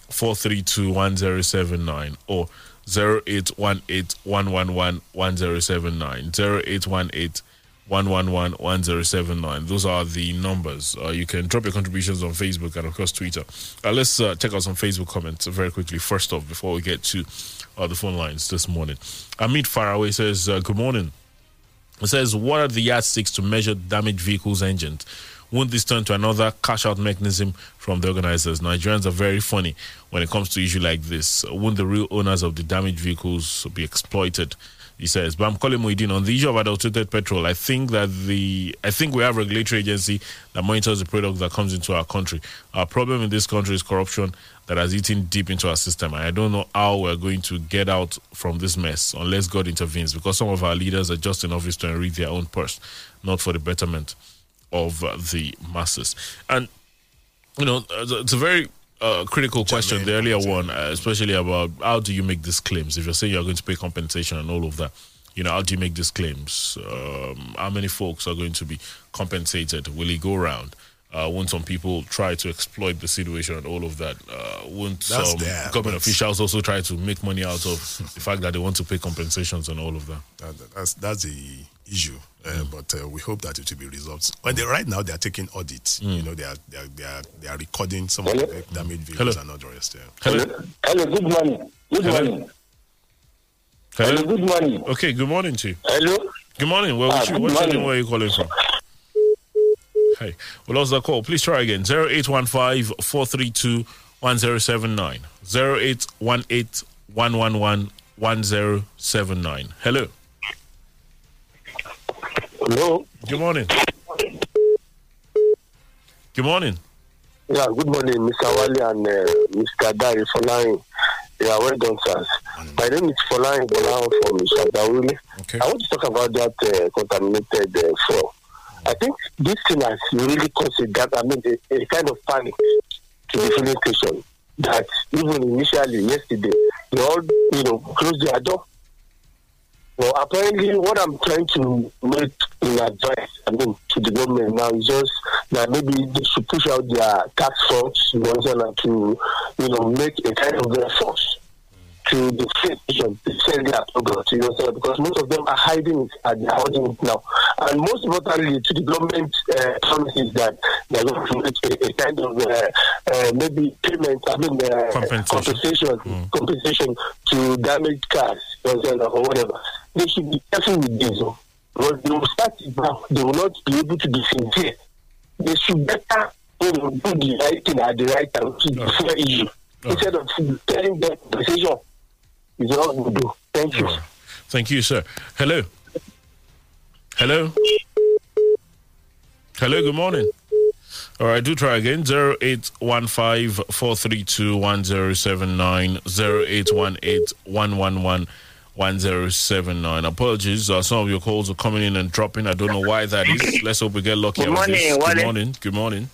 432 1079, or 0818 111 1079, 0818 111 1079. Those are the numbers. Uh, you can drop your contributions on Facebook and, of course, Twitter. Uh, let's uh, check out some Facebook comments very quickly. First off, before we get to uh, the phone lines this morning. Amit Faraway says, uh, Good morning. It says, What are the yardsticks to measure damaged vehicles' engines? Won't this turn to another cash out mechanism from the organizers? Nigerians are very funny when it comes to issues like this. Won't the real owners of the damaged vehicles be exploited? He says, but I'm calling Muidin on the issue of adulterated petrol. I think that the I think we have a regulatory agency that monitors the product that comes into our country. Our problem in this country is corruption that has eaten deep into our system. And I don't know how we're going to get out from this mess unless God intervenes, because some of our leaders are just in office to enrich their own purse, not for the betterment of the masses. And you know, it's a very uh, critical question, the earlier one, uh, especially about how do you make these claims? If you're saying you're going to pay compensation and all of that, you know, how do you make these claims? Um, how many folks are going to be compensated? Will it go around? Uh, won't some people try to exploit the situation and all of that? Uh, won't That's some there, government officials also try to make money out of the fact that they want to pay compensations and all of that? That, that's that's the issue. Uh, but uh, we hope that it will be resolved. When they right now they are taking audits. You know they are they are they are, they are recording some of the damaged vehicles and all the. Yeah. Hello. Hello, good morning. Good Hello. morning. Hello. good morning. Okay, good morning to you. Hello. Good morning. Where Ah, you? good What's your morning. name? Where are you calling from? Hey, we lost the call. Please try again. 0815 432 1079. 0818 111 1079. Hello. Hello. Good morning. Good morning. Yeah, good morning, Mr. Wali and uh, Mr. Dari Folarin. Yeah, well done, sirs. My name is Folarin Bolan from Shadawili. Okay. I want to talk about that uh, contaminated uh, floor. I think this thing has really caused a I mean, a, a kind of panic to the filling station that even initially yesterday, they all, you know, closed their door. Well, apparently, what I'm trying to make in advice, I mean, to the government now is just that maybe they should push out their tax force, you know, to, you know, make a kind of force to the station to sell their products, you know, because most of them are hiding it and they're holding it now. And most importantly, to the government uh, promises that they're going to make a, a kind of uh, uh, maybe payment, I mean, uh, compensation, compensation to damaged cars, or whatever. They should be careful with this. Because they will start now, they will not be able to be sincere. They should better you know, do the right thing at the right time, is the fair issue. Instead of telling them compensation is all we do. Thank you. Thank you, sir. Hello. Hello. Hello, good morning. All right, do try again. 0815 432 1079 0818 111 1079. Apologies, uh, some of your calls are coming in and dropping. I don't know why that is. Let's hope we get lucky. Good morning. Good morning. Good morning.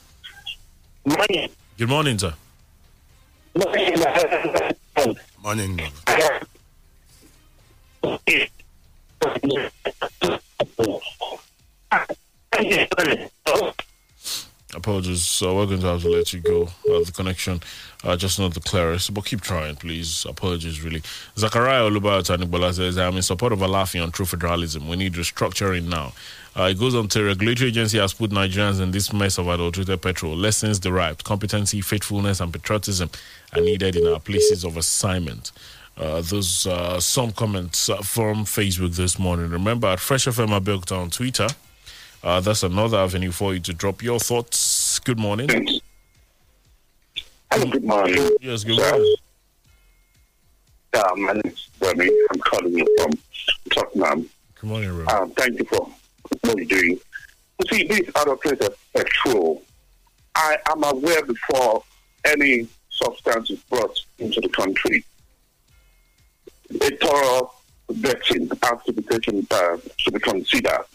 Morning. Good morning, sir. Morning. Apologies. So we're going to have to let you go. Uh, the connection, uh, just not the clearest, but keep trying, please. Apologies, really. Zachariah Olubayotanibola says, I'm in support of Alaafin on true federalism. We need restructuring now. Uh, it goes on to regulatory agency has put Nigerians in this mess of adulterated petrol. Lessons derived, competency, faithfulness, and patriotism are needed in our places of assignment. Uh, those uh, some comments uh, from Facebook this morning. Remember at Fresh FM Abeokuta on Twitter. Uh, that's another avenue for you to drop your thoughts. Good morning. Hello, good morning. Yes, good morning. Yeah, my name is Remy. I'm calling you from Tottenham. Good morning, Ro. Um, thank you for what you're doing. You see, this adulterated petrol, I am aware before any substance is brought into the country, a thorough vetting to be taken, uh, to be considered.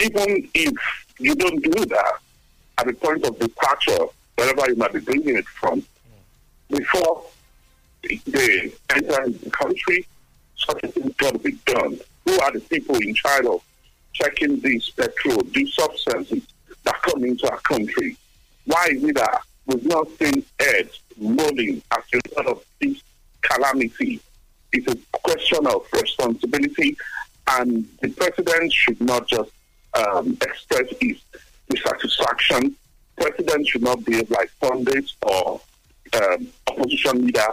Even if you don't do that at the point of departure, wherever you might be bringing it from, before they enter the country, such a thing got to be done. Who are the people in charge of checking these petrol, these substances that come into our country? Why is it that we've not seen heads rolling as a result of this calamity? It's a question of responsibility, and the president should not just um, express his dissatisfaction. President should not be like pundits or um, opposition leader.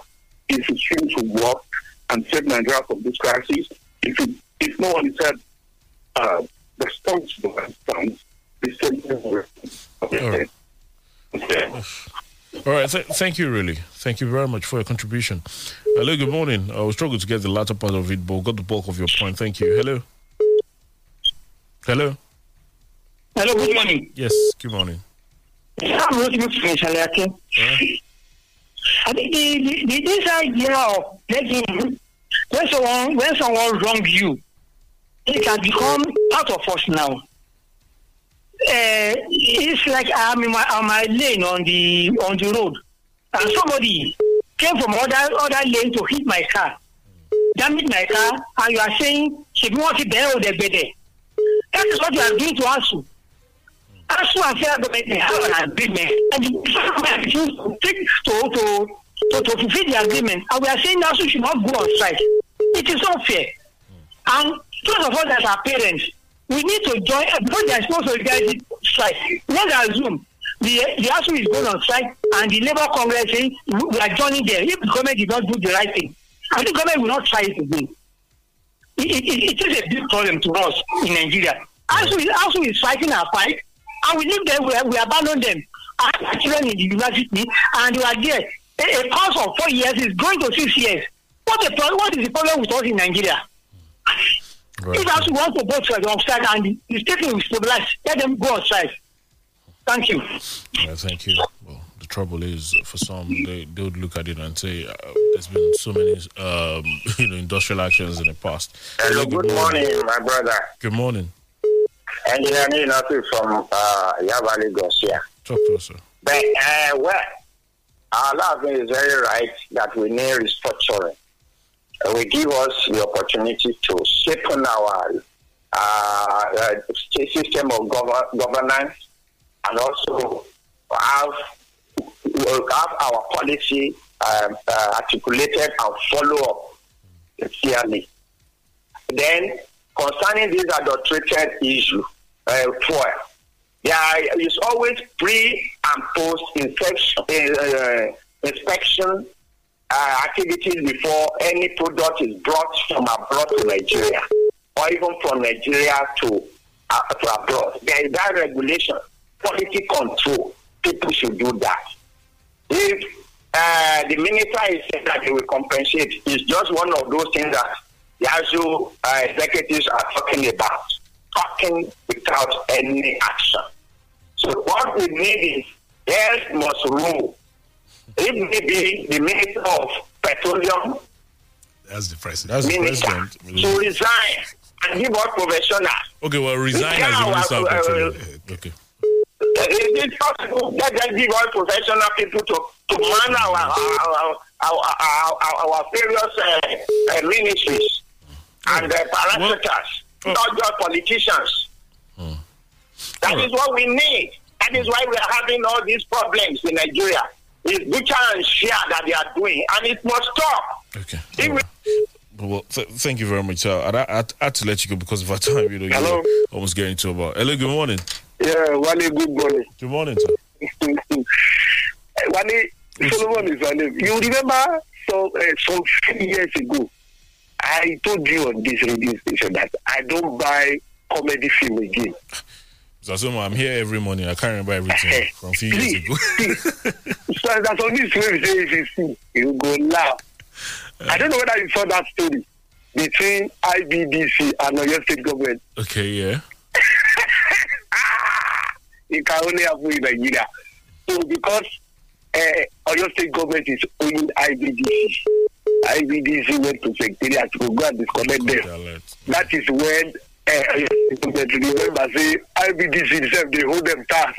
He should stream to work and save Nigeria from this crisis. If, it, if no one is held uh, responsible and stands, the same thing will happen. All right, th- thank you, really. Thank you very much for your contribution. Hello, good morning. Uh, I was struggling to get the latter part of it, but got the bulk of your point. Thank you. Hello. Hello. Hello, good morning. Yes, good morning. I'm looking for. I think the, the, the, this idea of letting when someone when someone wrong you, it has become part of us now. Uh, it's like I'm in my on my lane on the on the road, and somebody came from other other lane to hit my car, damage my car, and you are saying she wants there or the better. That is what you are doing to ASU. ASU and federal government they have an agreement, and the government refuse to to to to to fulfill the agreement, and we are saying ASU should not go on strike. It is unfair. And Those of us as our parents, we need to join because there is no solidarity strike. Let's assume the the ASUU is going on strike and the Labour Congress saying we we are joining there. If the government did not do the right thing, I think government will not try it again. It, it, it, is a big problem to us in Nigeria. ASUU is, ASUU is fighting our fight and we leave them, we, we abandon them. Have children in the university and they are there. A, a course of four years is going to six years. What, the, what is the problem with us in Nigeria? Right. If ASUU wants to go to on strike and the, the state will stabilize, let them go outside. Thank you. Yeah, thank you. Well, the trouble is, for some, they, they would look at it and say, uh, there's been so many um, you know, industrial actions in the past. Hello, good morning, my brother. Good morning. Engineer Ninafi from uh, Yaba, Lagos here. Talk to us, sir. But, uh, well, Alaafin is very right that we need restructuring. Uh, we give us the opportunity to shape our uh, uh, system of gov- governance and also have, have our policy um, uh, articulated and follow up clearly. Then, concerning this adulterated issue, uh, there is always pre and post infection, uh, inspection uh, activities before any product is brought from abroad to Nigeria or even from Nigeria to, uh, to abroad. There is that regulation, quality control. People should do that. If uh, the minister is saying that they will compensate, it's just one of those things that the actual uh, executives are talking about, talking without any action. So what we need is health must rule. If maybe the minister of petroleum That's the president. That's the minister president. to resign and give us professionals. Okay, well, resign Yeah, as the minister of petroleum. Okay. It is possible that they give us professional people to, to man our our, our, our, our, our various uh, uh, ministries and uh, parastatals, not just politicians. That is what we need. That is why we are having all these problems in Nigeria. It's butcher and share that they are doing, and it must stop. Okay. Well, th- thank you very much, sir. I, I, I had to let you go because of our time. You know, Hello? almost getting to about. Hello, good morning. Yeah, Wale, good morning. Good morning, sir. Wale, Solomon is my name. You remember so, uh, some few years ago, I told you on this radio station that I don't buy comedy film again. So I'm here every morning. I can't remember everything from a few years ago. so that's on this way, if you see, you go laugh. I don't know whether you saw that story between IBDC and Oyo State government. Okay, yeah. It can only happen in Nigeria. So because uh, Oyo State government is owning IBDC, IBDC went to secretariat to go and disconnect them. That is when State government remember say IBDC itself they hold them tax.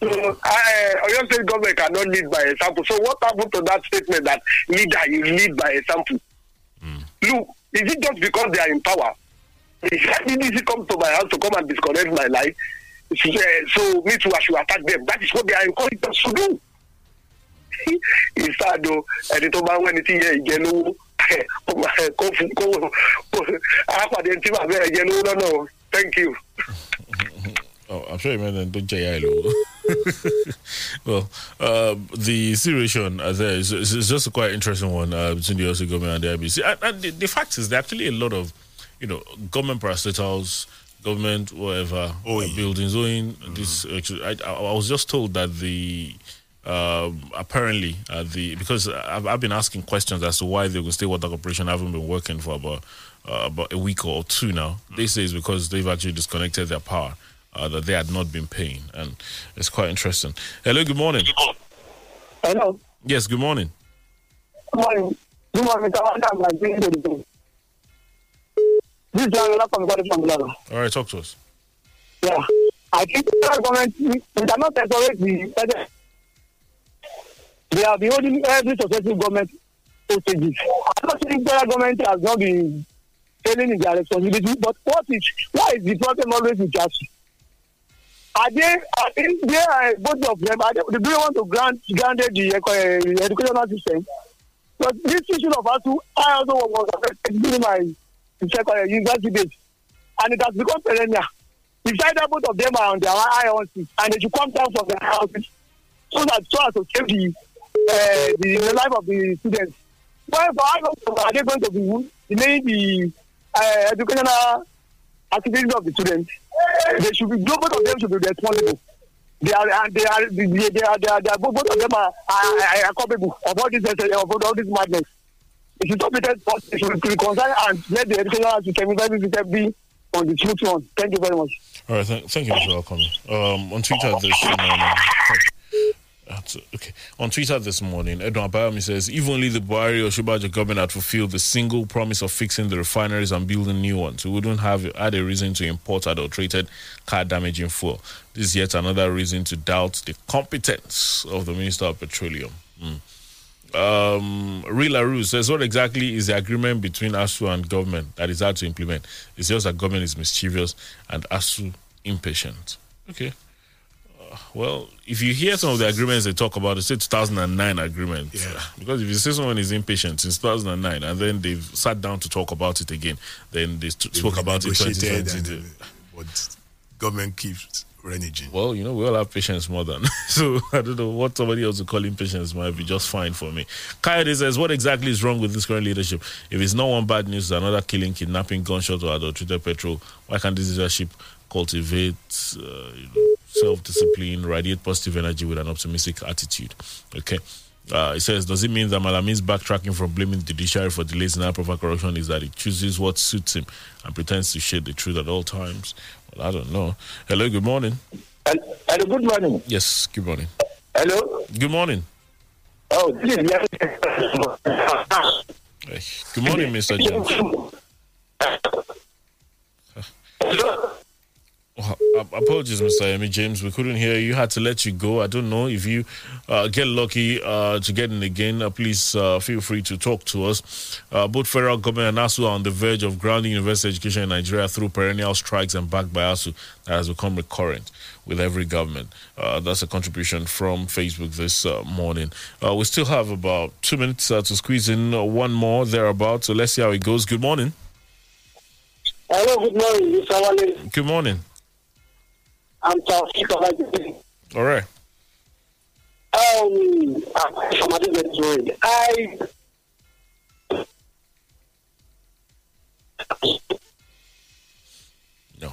So uh, Oyo State government cannot lead by example. So what happened to that statement that leader you lead by example? Look, is it just because they are in power? If IBDC come to my house to come and disconnect my life, uh, so me too I should attack them. That is what they are encouraged us to do. ìsàdó ẹni tó bá ń wẹ́ni tí yẹ ìjẹ lówó kó fún kó kó àpàdé tí bàbá ẹ jẹ lówó lọ́nà o. thank you. Oh, I'm sure you meant don't JILO. well, uh, the situation uh, there is, is is just a quite interesting one uh, between the OC government and the IBC. And, and the, the fact is, there are actually a lot of, you know, government parastatals, government whatever uh, buildings owing this. Actually, I, I I was just told that the um, apparently uh, the because I've, I've been asking questions as to why the Ogun State Water Corporation I haven't been working for about uh, about a week or two now. They say it's because they've actually disconnected their power. Uh, that they had not been paying, and it's quite interesting. Hello, good morning. Hello. Yes, good morning. Good morning. Good morning, Mr. Wanda. I'm like, doing the thing. This is Lamela from from. All right, talk to us. Yeah. I think the government, we cannot separate the. They are the holding every successive government hostages. I don't think federal government has not been failing in their responsibility, but what is, why is the problem always with us? Are they, are they, both of them, are they, do they want to grant, grant the, uh, educational system? But this issue of us, I also was during my second uh, university days, and it has become perennial. It's either both of them are on their iron seat, and they should come down from their houses so that so as to save the, uh, the, life of the students. Well, for how long are they going to be delaying the uh, educational activities of the students? They should be both of them should be responsible. They are they are they are they are, they are, they are both of them are, are, are culpable of all this uh, of all this madness. It should not be that but should reconcile and let the educational system be on the smooth one. Thank you very much. All right, th- thank you for welcoming. Um, on Twitter this morning, that's- okay. On Twitter this morning, Edwin Abayomi says, if only the Buhari Osinbajo government had fulfilled the single promise of fixing the refineries and building new ones, we wouldn't have had a reason to import adulterated car damaging fuel. This is yet another reason to doubt the competence of the Minister of Petroleum. Hmm. Um, Rila Ru says, What exactly is the agreement between ASUU and government that is hard to implement? It's just that government is mischievous and ASUU impatient. Okay. Well, if you hear some of the agreements they talk about, it's a 2009 agreement. Yeah. Because if you say someone is impatient since 2009 and then they've sat down to talk about it again, then they st- spoke about it Negotiated 2020. and, uh, But government keeps reneging. Well, you know, we all have patience more than. so I don't know what somebody else would call impatience might be just fine for me. Coyote says, What exactly is wrong with this current leadership? If it's not one bad news, another killing, kidnapping, gunshot, or adulterated petrol, why can't this leadership cultivate uh, you know, self discipline, radiate positive energy with an optimistic attitude? Okay. Uh, it says, does it mean that Malami's backtracking from blaming the judiciary for delays in our proper corruption is that he chooses what suits him and pretends to shade the truth at all times? Well, I don't know. Hello, good morning. Hello, good morning. Yes, good morning. Hello. Good morning. Oh, this is Hey, Good morning, Mr. James. Oh, ap- apologies, Mr. Amy James. We couldn't hear you. Had to let you go. I don't know if you uh, get lucky uh, to get in again. Uh, please uh, feel free to talk to us. Uh, both federal government and ASUU are on the verge of grounding university education in Nigeria through perennial strikes and backed by ASUU that has become recurrent with every government. Uh, that's a contribution from Facebook this uh, morning. Uh, we still have about two minutes uh, to squeeze in uh, one more thereabouts. So let's see how it goes. Good morning. Hello, good morning, Good morning. I'm Taufik Abadi. All right. Um, I'm from Adelaide. I No,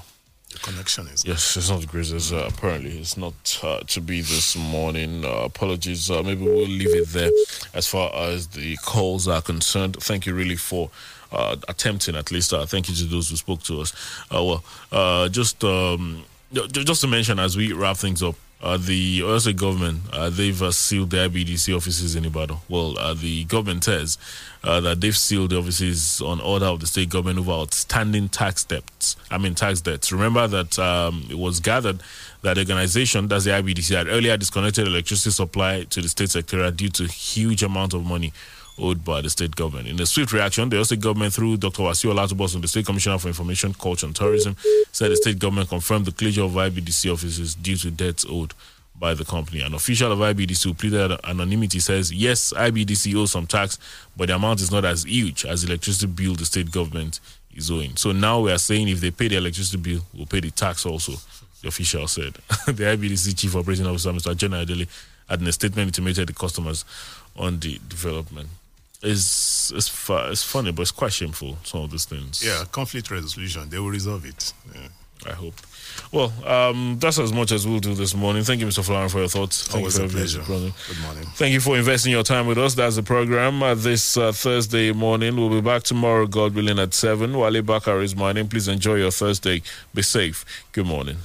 The connection is. Yes, it's not the greatest. Uh, apparently, it's not uh, to be this morning. Uh, apologies. Uh, maybe we'll leave it there as far as the calls are concerned. Thank you really for uh, attempting, at least. Uh, thank you to those who spoke to us. Uh, well, uh, just um, ju- ju- just to mention as we wrap things up. Uh, the Oyo State government, uh, they've uh, sealed their BDC offices in Ibadan. Well, uh, the government says uh, that they've sealed the offices on order of the state government over outstanding tax debts. I mean, tax debts. Remember that um, it was gathered that the organization, that's the IBDC, had earlier disconnected electricity supply to the state secretariat due to huge amount of money owed by the state government. In a swift reaction, the state government, through Dr. Wasiu Olatubosun, the State Commissioner for Information, Culture and Tourism, said the state government confirmed the closure of IBDC offices due to debts owed by the company. An official of IBDC who pleaded anonymity says, yes, IBDC owes some tax, but the amount is not as huge as the electricity bill the state government is owing. So now we are saying if they pay the electricity bill, we'll pay the tax also, the official said. the IBDC Chief Operating Officer, Mr. Jenna Adeli, had in a statement intimated the customers on the development. It's, it's, fu- it's funny, but it's quite shameful, some of these things. Yeah, conflict resolution. They will resolve it. Yeah. I hope. Well, um, that's as much as we'll do this morning. Thank you, Mr. Flower, for your thoughts. Thank Always you a for pleasure. brother. Good morning. Thank you for investing your time with us. That's the program uh, this uh, Thursday morning. We'll be back tomorrow, God willing, at 7. Wale Bakar is my name. Please enjoy your Thursday. Be safe. Good morning.